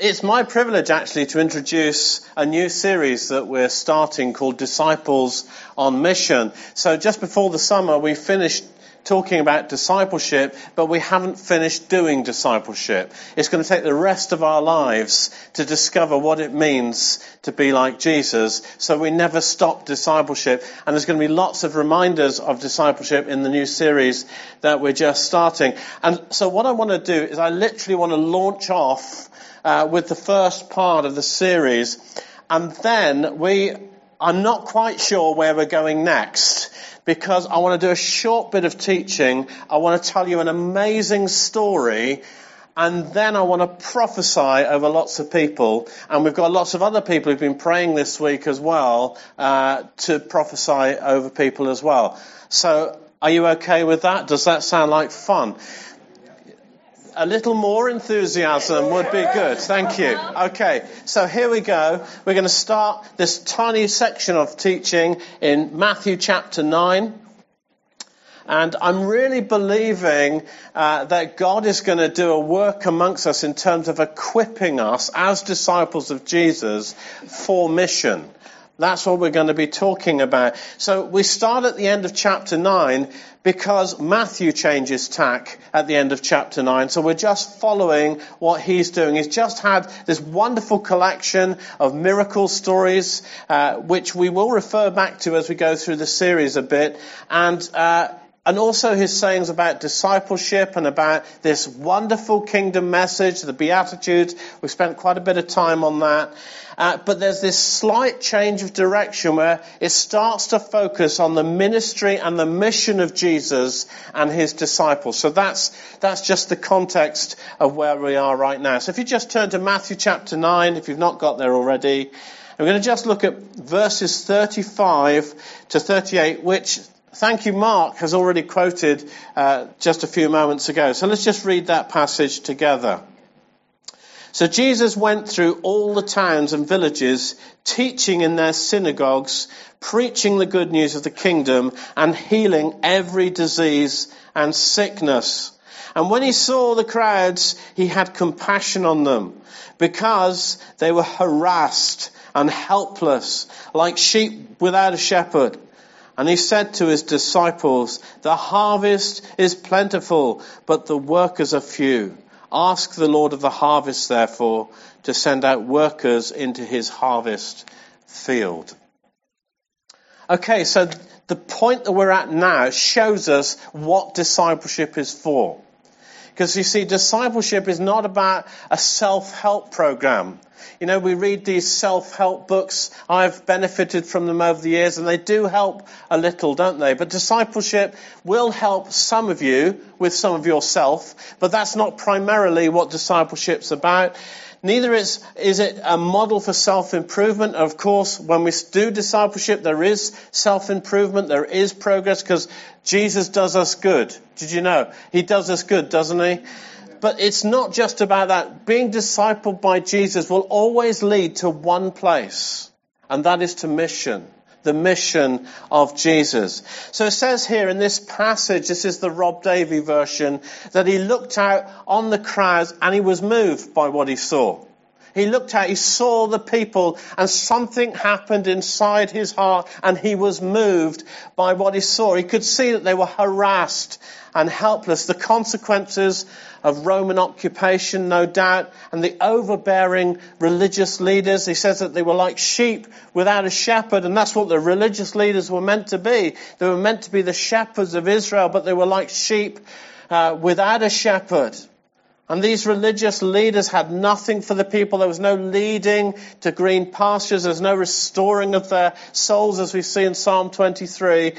it's my privilege actually to introduce a new series that we're starting called Disciples on Mission. So just before the summer, we finished talking about discipleship, but we haven't finished doing discipleship. It's going to take the rest of our lives to discover what it means to be like Jesus. So we never stop discipleship. And there's going to be lots of reminders of discipleship in the new series that we're just starting. And so what I want to do is I literally want to launch off uh, with the first part of the series. And then we are not quite sure where we're going next because I want to do a short bit of teaching. I want to tell you an amazing story and then I want to prophesy over lots of people. And we've got lots of other people who've been praying this week as well uh, to prophesy over people as well. So, are you okay with that? Does that sound like fun? A little more enthusiasm would be good. Thank you. Okay, so here we go. We're going to start this tiny section of teaching in Matthew chapter 9. And I'm really believing uh, that God is going to do a work amongst us in terms of equipping us as disciples of Jesus for mission. That's what we're going to be talking about. So we start at the end of chapter 9 because Matthew changes tack at the end of chapter 9. So we're just following what he's doing. He's just had this wonderful collection of miracle stories, uh, which we will refer back to as we go through the series a bit. And, uh, and also his sayings about discipleship and about this wonderful kingdom message, the Beatitudes. We've spent quite a bit of time on that. Uh, but there's this slight change of direction where it starts to focus on the ministry and the mission of Jesus and his disciples. So that's, that's just the context of where we are right now. So if you just turn to Matthew chapter 9, if you've not got there already, we're going to just look at verses 35 to 38, which Thank you, Mark has already quoted uh, just a few moments ago. So let's just read that passage together. So Jesus went through all the towns and villages, teaching in their synagogues, preaching the good news of the kingdom, and healing every disease and sickness. And when he saw the crowds, he had compassion on them, because they were harassed and helpless, like sheep without a shepherd. And he said to his disciples, The harvest is plentiful, but the workers are few. Ask the Lord of the harvest, therefore, to send out workers into his harvest field. Okay, so the point that we're at now shows us what discipleship is for. Because you see, discipleship is not about a self-help program. You know, we read these self-help books. I've benefited from them over the years and they do help a little, don't they? But discipleship will help some of you with some of yourself, but that's not primarily what discipleship's about. Neither is, is it a model for self-improvement. Of course, when we do discipleship, there is self-improvement, there is progress, because Jesus does us good. Did you know? He does us good, doesn't he? But it's not just about that. Being discipled by Jesus will always lead to one place, and that is to mission the mission of Jesus. So it says here in this passage, this is the Rob Davey version, that he looked out on the crowds and he was moved by what he saw. He looked out, he saw the people, and something happened inside his heart, and he was moved by what he saw. He could see that they were harassed and helpless. The consequences of Roman occupation, no doubt, and the overbearing religious leaders. He says that they were like sheep without a shepherd, and that's what the religious leaders were meant to be. They were meant to be the shepherds of Israel, but they were like sheep uh, without a shepherd. And these religious leaders had nothing for the people. There was no leading to green pastures. There's no restoring of their souls as we see in Psalm 23.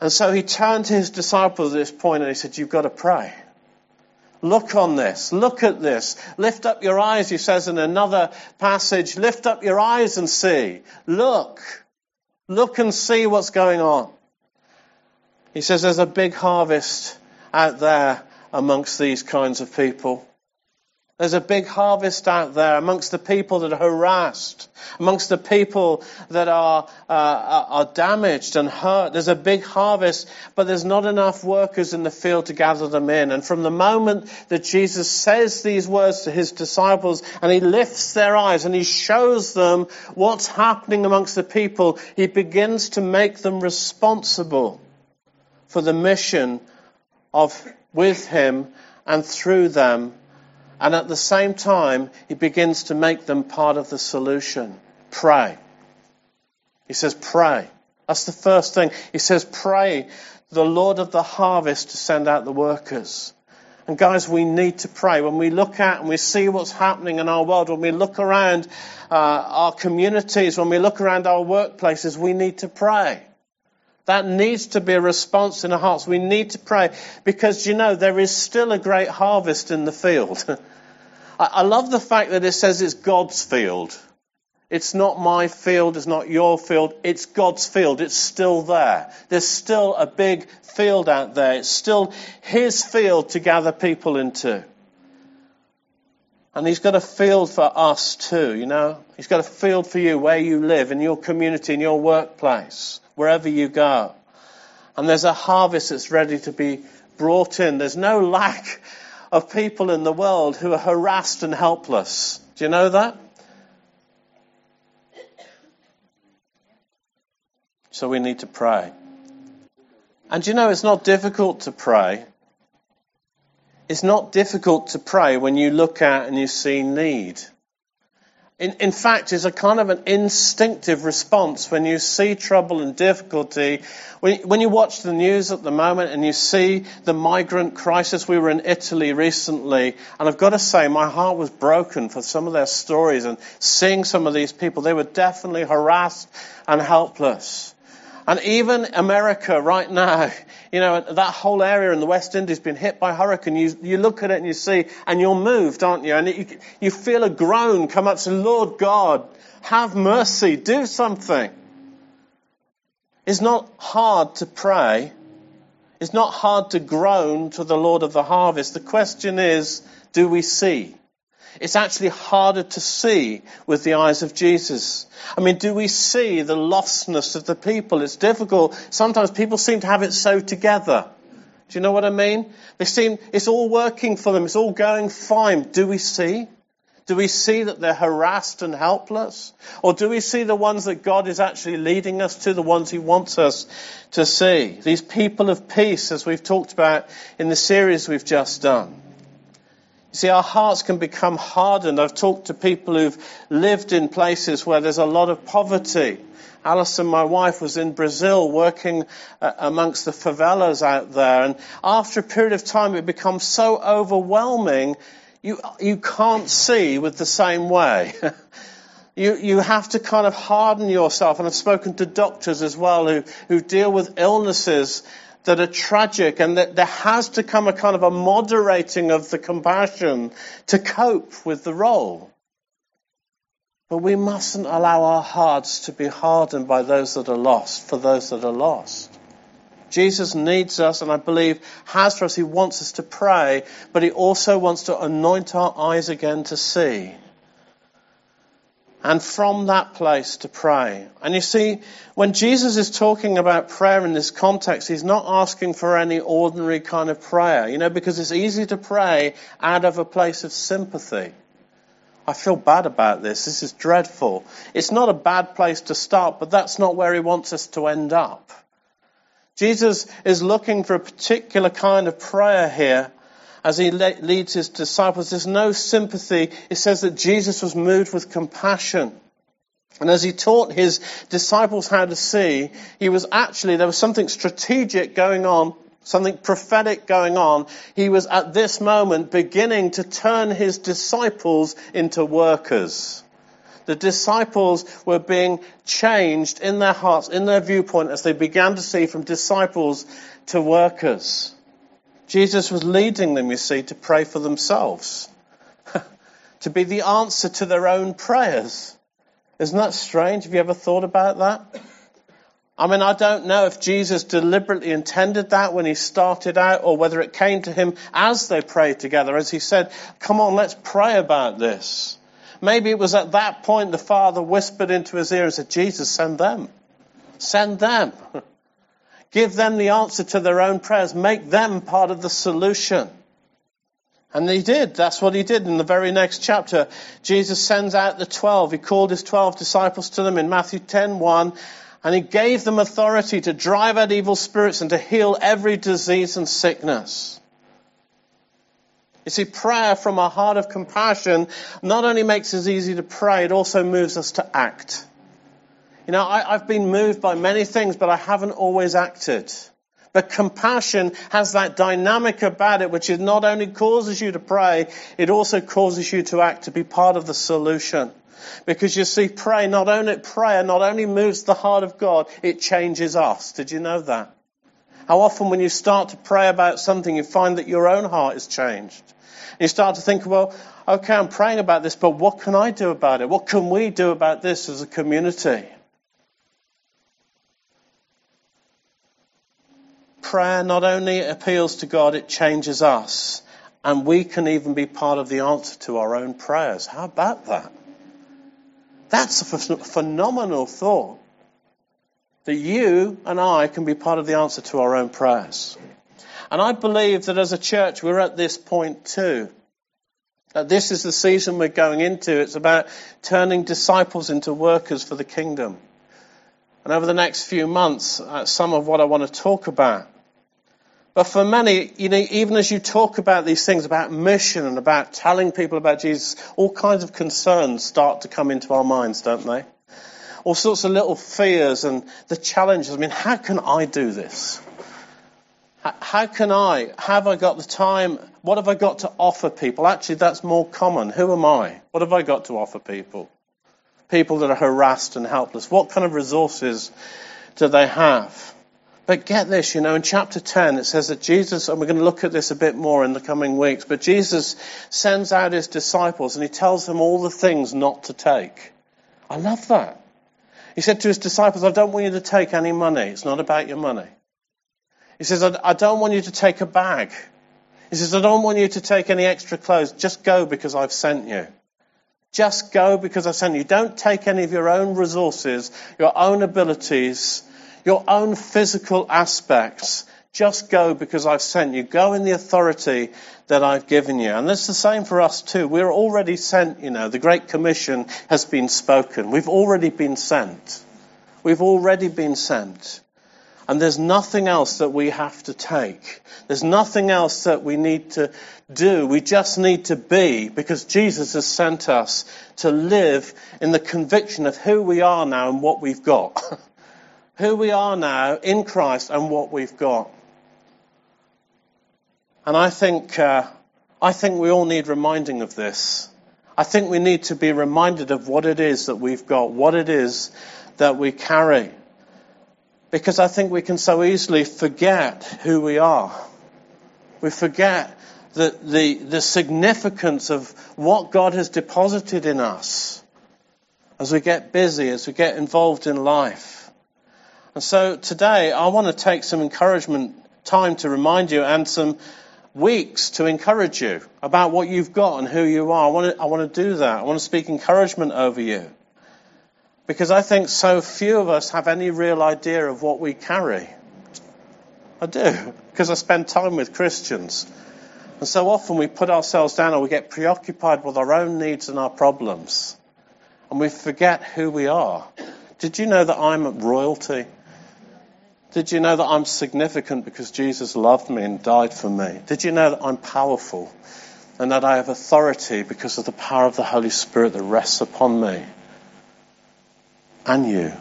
And so he turned to his disciples at this point and he said, you've got to pray. Look on this. Look at this. Lift up your eyes, he says in another passage. Lift up your eyes and see. Look. Look and see what's going on. He says there's a big harvest out there amongst these kinds of people. There's a big harvest out there amongst the people that are harassed, amongst the people that are, uh, are damaged and hurt. There's a big harvest, but there's not enough workers in the field to gather them in. And from the moment that Jesus says these words to his disciples and he lifts their eyes and he shows them what's happening amongst the people, he begins to make them responsible for the mission of with him and through them and at the same time, he begins to make them part of the solution. Pray. He says, pray. That's the first thing. He says, pray the Lord of the harvest to send out the workers. And guys, we need to pray. When we look at and we see what's happening in our world, when we look around uh, our communities, when we look around our workplaces, we need to pray. That needs to be a response in our hearts. We need to pray because, you know, there is still a great harvest in the field. I love the fact that it says it's God's field. It's not my field, it's not your field, it's God's field. It's still there. There's still a big field out there. It's still His field to gather people into. And He's got a field for us too, you know. He's got a field for you where you live, in your community, in your workplace, wherever you go. And there's a harvest that's ready to be brought in. There's no lack of people in the world who are harassed and helpless. Do you know that? So we need to pray. And you know, it's not difficult to pray. It's not difficult to pray when you look at and you see need. In, in fact, it's a kind of an instinctive response when you see trouble and difficulty. When, when you watch the news at the moment and you see the migrant crisis, we were in Italy recently, and I've got to say, my heart was broken for some of their stories and seeing some of these people. They were definitely harassed and helpless. And even America right now, you know, that whole area in the West Indies been hit by hurricane. You, you look at it and you see, and you're moved, aren't you? And it, you, you feel a groan come up to Lord God, have mercy, do something. It's not hard to pray. It's not hard to groan to the Lord of the harvest. The question is, do we see? It's actually harder to see with the eyes of Jesus. I mean, do we see the lostness of the people? It's difficult. Sometimes people seem to have it so together. Do you know what I mean? They seem, it's all working for them. It's all going fine. Do we see? Do we see that they're harassed and helpless? Or do we see the ones that God is actually leading us to, the ones He wants us to see? These people of peace, as we've talked about in the series we've just done. See, our hearts can become hardened. I've talked to people who've lived in places where there's a lot of poverty. Alison, my wife, was in Brazil working uh, amongst the favelas out there. And after a period of time, it becomes so overwhelming, you, you can't see with the same way. you, you have to kind of harden yourself. And I've spoken to doctors as well who, who deal with illnesses that are tragic and that there has to come a kind of a moderating of the compassion to cope with the role. But we mustn't allow our hearts to be hardened by those that are lost, for those that are lost. Jesus needs us, and I believe has for us. He wants us to pray, but He also wants to anoint our eyes again to see and from that place to pray. And you see, when Jesus is talking about prayer in this context, he's not asking for any ordinary kind of prayer, you know, because it's easy to pray out of a place of sympathy. I feel bad about this. This is dreadful. It's not a bad place to start, but that's not where he wants us to end up. Jesus is looking for a particular kind of prayer here as he leads his disciples. There's no sympathy. It says that Jesus was moved with compassion. And as he taught his disciples how to see, he was actually, there was something strategic going on, something prophetic going on. He was at this moment beginning to turn his disciples into workers. The disciples were being changed in their hearts, in their viewpoint, as they began to see from disciples to workers. Jesus was leading them, you see, to pray for themselves, to be the answer to their own prayers. Isn't that strange? Have you ever thought about that? I mean, I don't know if Jesus deliberately intended that when he started out or whether it came to him as they prayed together, as he said, come on, let's pray about this. Maybe it was at that point the Father whispered into his ear and said, Jesus, send them. Send them. Give them the answer to their own prayers. Make them part of the solution. And he did. That's what he did in the very next chapter. Jesus sends out the twelve. He called his twelve disciples to them in Matthew 10, 1, and he gave them authority to drive out evil spirits and to heal every disease and sickness. You see, prayer from a heart of compassion not only makes us easy to pray, it also moves us to act. You know, I, have been moved by many things, but I haven't always acted. But compassion has that dynamic about it, which is not only causes you to pray, it also causes you to act, to be part of the solution. Because you see, pray not only prayer not only moves the heart of God, it changes us. Did you know that? How often when you start to pray about something, you find that your own heart is changed. And you start to think, well, okay, I'm praying about this, but what can I do about it? What can we do about this as a community? Prayer not only appeals to God, it changes us. And we can even be part of the answer to our own prayers. How about that? That's a phenomenal thought. That you and I can be part of the answer to our own prayers. And I believe that as a church, we're at this point too. That this is the season we're going into. It's about turning disciples into workers for the kingdom. And over the next few months, uh, some of what I want to talk about. But for many, you know, even as you talk about these things, about mission and about telling people about Jesus, all kinds of concerns start to come into our minds, don't they? All sorts of little fears and the challenges. I mean, how can I do this? How can I? Have I got the time? What have I got to offer people? Actually, that's more common. Who am I? What have I got to offer people? People that are harassed and helpless. What kind of resources do they have? But get this, you know, in chapter 10 it says that Jesus, and we're going to look at this a bit more in the coming weeks, but Jesus sends out his disciples and he tells them all the things not to take. I love that. He said to his disciples, I don't want you to take any money. It's not about your money. He says, I don't want you to take a bag. He says, I don't want you to take any extra clothes. Just go because I've sent you. Just go because I've sent you. Don't take any of your own resources, your own abilities, your own physical aspects. Just go because I've sent you. Go in the authority that I've given you. And it's the same for us too. We're already sent, you know, the Great Commission has been spoken. We've already been sent. We've already been sent. And there's nothing else that we have to take. There's nothing else that we need to do. We just need to be because Jesus has sent us to live in the conviction of who we are now and what we've got. who we are now in Christ and what we've got. And I think, uh, I think we all need reminding of this. I think we need to be reminded of what it is that we've got, what it is that we carry. Because I think we can so easily forget who we are. We forget the, the, the significance of what God has deposited in us as we get busy, as we get involved in life. And so today I want to take some encouragement time to remind you and some weeks to encourage you about what you've got and who you are. I want to, I want to do that. I want to speak encouragement over you. Because I think so few of us have any real idea of what we carry. I do, because I spend time with Christians. And so often we put ourselves down or we get preoccupied with our own needs and our problems. And we forget who we are. Did you know that I'm royalty? Did you know that I'm significant because Jesus loved me and died for me? Did you know that I'm powerful and that I have authority because of the power of the Holy Spirit that rests upon me? And you.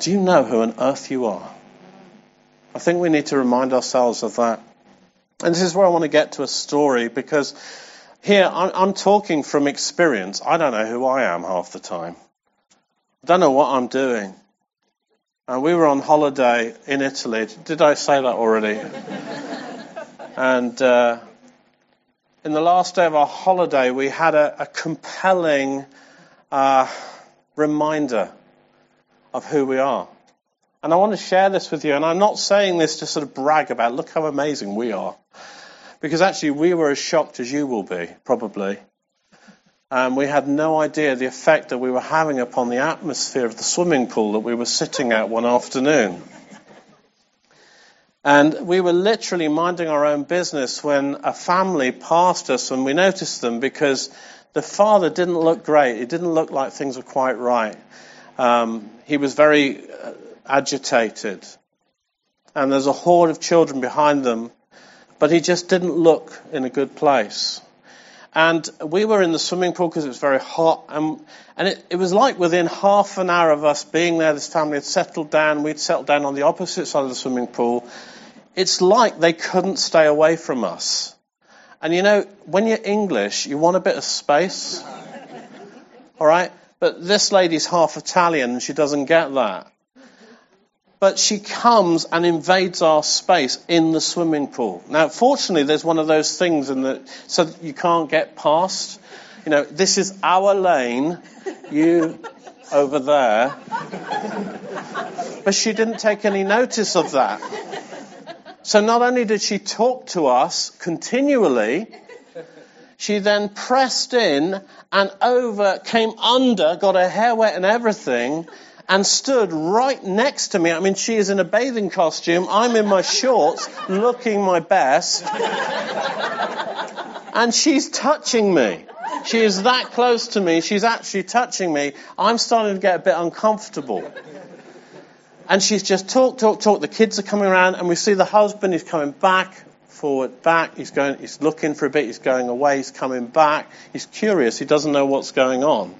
Do you know who on earth you are? I think we need to remind ourselves of that. And this is where I want to get to a story because here I'm, talking from experience. I don't know who I am half the time. I don't know what I'm doing. And uh, we were on holiday in Italy. Did I say that already? and uh, in the last day of our holiday, we had a, a compelling uh, reminder of who we are. And I want to share this with you. And I'm not saying this to sort of brag about, look how amazing we are. Because actually, we were as shocked as you will be, probably. And we had no idea the effect that we were having upon the atmosphere of the swimming pool that we were sitting at one afternoon. And we were literally minding our own business when a family passed us and we noticed them because the father didn't look great. It didn't look like things were quite right. Um, he was very uh, agitated. And there's a horde of children behind them, but he just didn't look in a good place. And we were in the swimming pool because it was very hot. And, and it, it, was like within half an hour of us being there, this family had settled down. We'd settled down on the opposite side of the swimming pool. It's like they couldn't stay away from us. And you know, when you're English, you want a bit of space. All right? But this lady's half Italian and she doesn't get that. But she comes and invades our space in the swimming pool. Now, fortunately, there's one of those things in the, so that you can't get past. You know, this is our lane, you over there. But she didn't take any notice of that. So not only did she talk to us continually, she then pressed in and over, came under, got her hair wet and everything, and stood right next to me. I mean, she is in a bathing costume. I'm in my shorts, looking my best. And she's touching me. She is that close to me. She's actually touching me. I'm starting to get a bit uncomfortable. And she's just talk, talk, talk. The kids are coming around, and we see the husband is coming back, forward, back. He's going, he's looking for a bit. He's going away. He's coming back. He's curious. He doesn't know what's going on.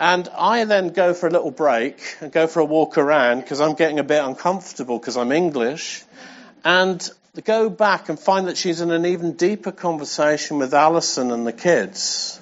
And I then go for a little break and go for a walk around because I'm getting a bit uncomfortable because I'm English. And go back and find that she's in an even deeper conversation with Alison and the kids.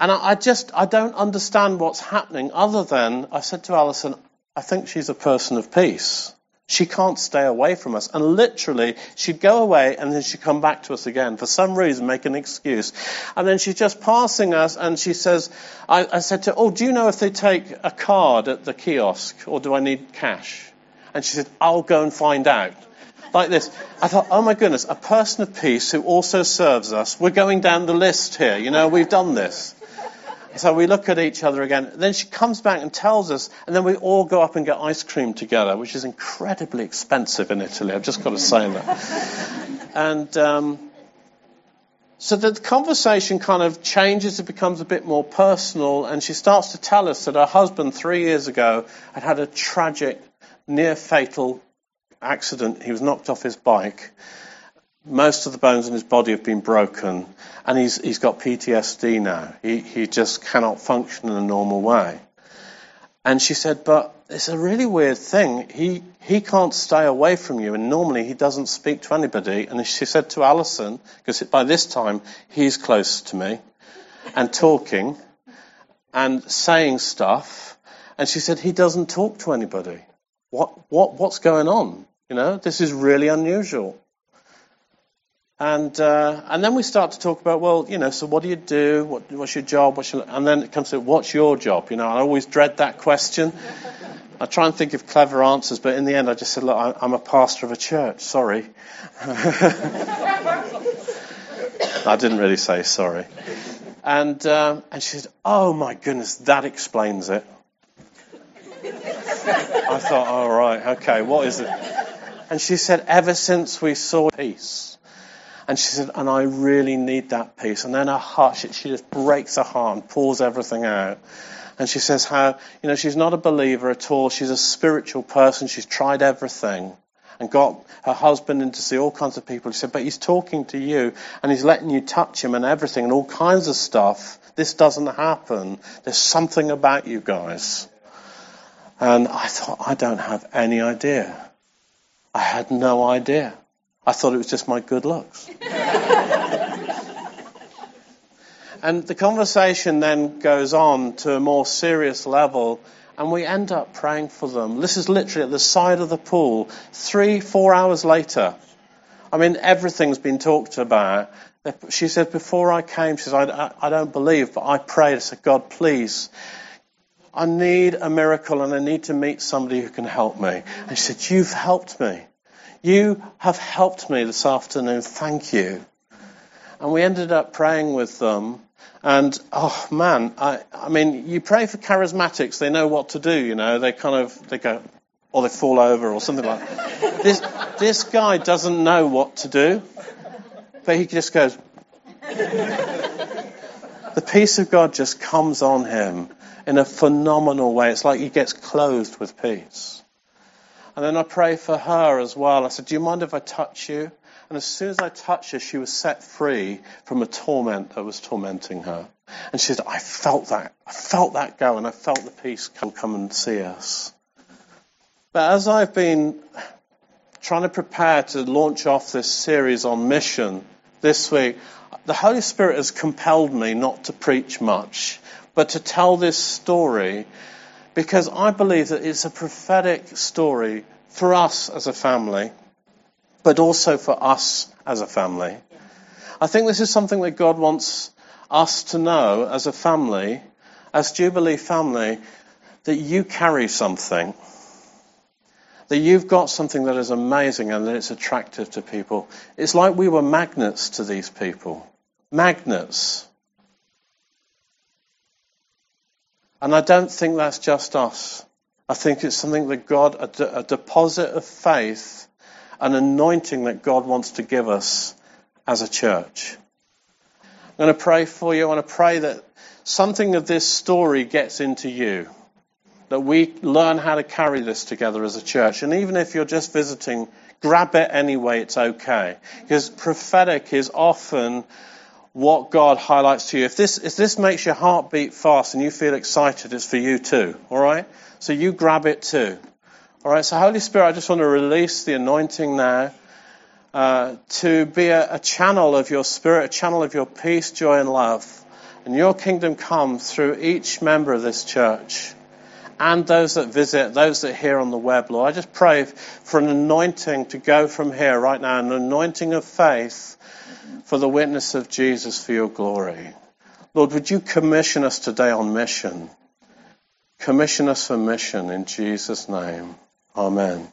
And I, I just, I don't understand what's happening other than I said to Alison, I think she's a person of peace. She can't stay away from us. And literally, she'd go away and then she'd come back to us again. For some reason, make an excuse. And then she's just passing us and she says, I, I said to her, Oh, do you know if they take a card at the kiosk or do I need cash? And she said, I'll go and find out. Like this. I thought, oh my goodness, a person of peace who also serves us. We're going down the list here. You know, we've done this. So we look at each other again. Then she comes back and tells us, and then we all go up and get ice cream together, which is incredibly expensive in Italy. I've just got to say that. And um, so the conversation kind of changes. It becomes a bit more personal, and she starts to tell us that her husband, three years ago, had had a tragic, near fatal accident. He was knocked off his bike most of the bones in his body have been broken, and he's, he's got PTSD now. He, he just cannot function in a normal way. And she said, but it's a really weird thing. He, he can't stay away from you, and normally he doesn't speak to anybody. And she said to Alison, because by this time he's close to me, and talking, and saying stuff, and she said, he doesn't talk to anybody. What, what, what's going on? You know, this is really unusual. And, uh, and then we start to talk about, well, you know, so what do you do? What, what's your job? What's your, and then it comes to, what's your job? You know, I always dread that question. I try and think of clever answers, but in the end I just said, look, I'm a pastor of a church. Sorry. I didn't really say sorry. And, um, and she said, oh my goodness, that explains it. I thought, all oh, right, okay, what is it? And she said, ever since we saw peace, and she said, and I really need that peace. And then her heart, she, she just breaks her heart and pours everything out. And she says how, you know, she's not a believer at all. She's a spiritual person. She's tried everything and got her husband in to see all kinds of people. She said, but he's talking to you and he's letting you touch him and everything and all kinds of stuff. This doesn't happen. There's something about you guys. And I thought, I don't have any idea. I had no idea. I thought it was just my good looks. and the conversation then goes on to a more serious level, and we end up praying for them. This is literally at the side of the pool, three, four hours later. I mean, everything's been talked about. She said, before I came, she said, I, I don't believe, but I prayed. I said, God, please I need a miracle and I need to meet somebody who can help me. And she said, You've helped me. You have helped me this afternoon. Thank you. And we ended up praying with them. And oh man, I, I mean, you pray for charismatics, they know what to do, you know, they kind of, they go, or they fall over or something like that. This, this guy doesn't know what to do, but he just goes, the peace of God just comes on him in a phenomenal way. It's like he gets clothed with peace. And then I pray for her as well. I said, Do you mind if I touch you? And as soon as I touched her, she was set free from a torment that was tormenting her. And she said, I felt that. I felt that go, and I felt the peace come, come and see us. But as I've been trying to prepare to launch off this series on mission this week, the Holy Spirit has compelled me not to preach much, but to tell this story because I believe that it's a prophetic story for us as a family, but also for us as a family. I think this is something that God wants us to know as a family, as Jubilee family, that you carry something. That you've got something that is amazing and that it's attractive to people. It's like we were magnets to these people. Magnets. And I don't think that's just us. I think it's something that God, a, de- a deposit of faith, an anointing that God wants to give us as a church. I'm going to pray for you. I want to pray that something of this story gets into you. That we learn how to carry this together as a church. And even if you're just visiting, grab it anyway, it's okay. Because prophetic is often what God highlights to you. If this, if this makes your heart beat fast and you feel excited, it's for you too. Alright? So you grab it too. Alright? So Holy Spirit, I just want to release the anointing now. Uh, to be a, a channel of your spirit, a channel of your peace, joy, and love. And your kingdom come through each member of this church and those that visit, those that hear on the web, Lord. I just pray for an anointing to go from here right now, an anointing of faith for the witness of Jesus for your glory. Lord, would you commission us today on mission? Commission us for mission in Jesus' name. Amen.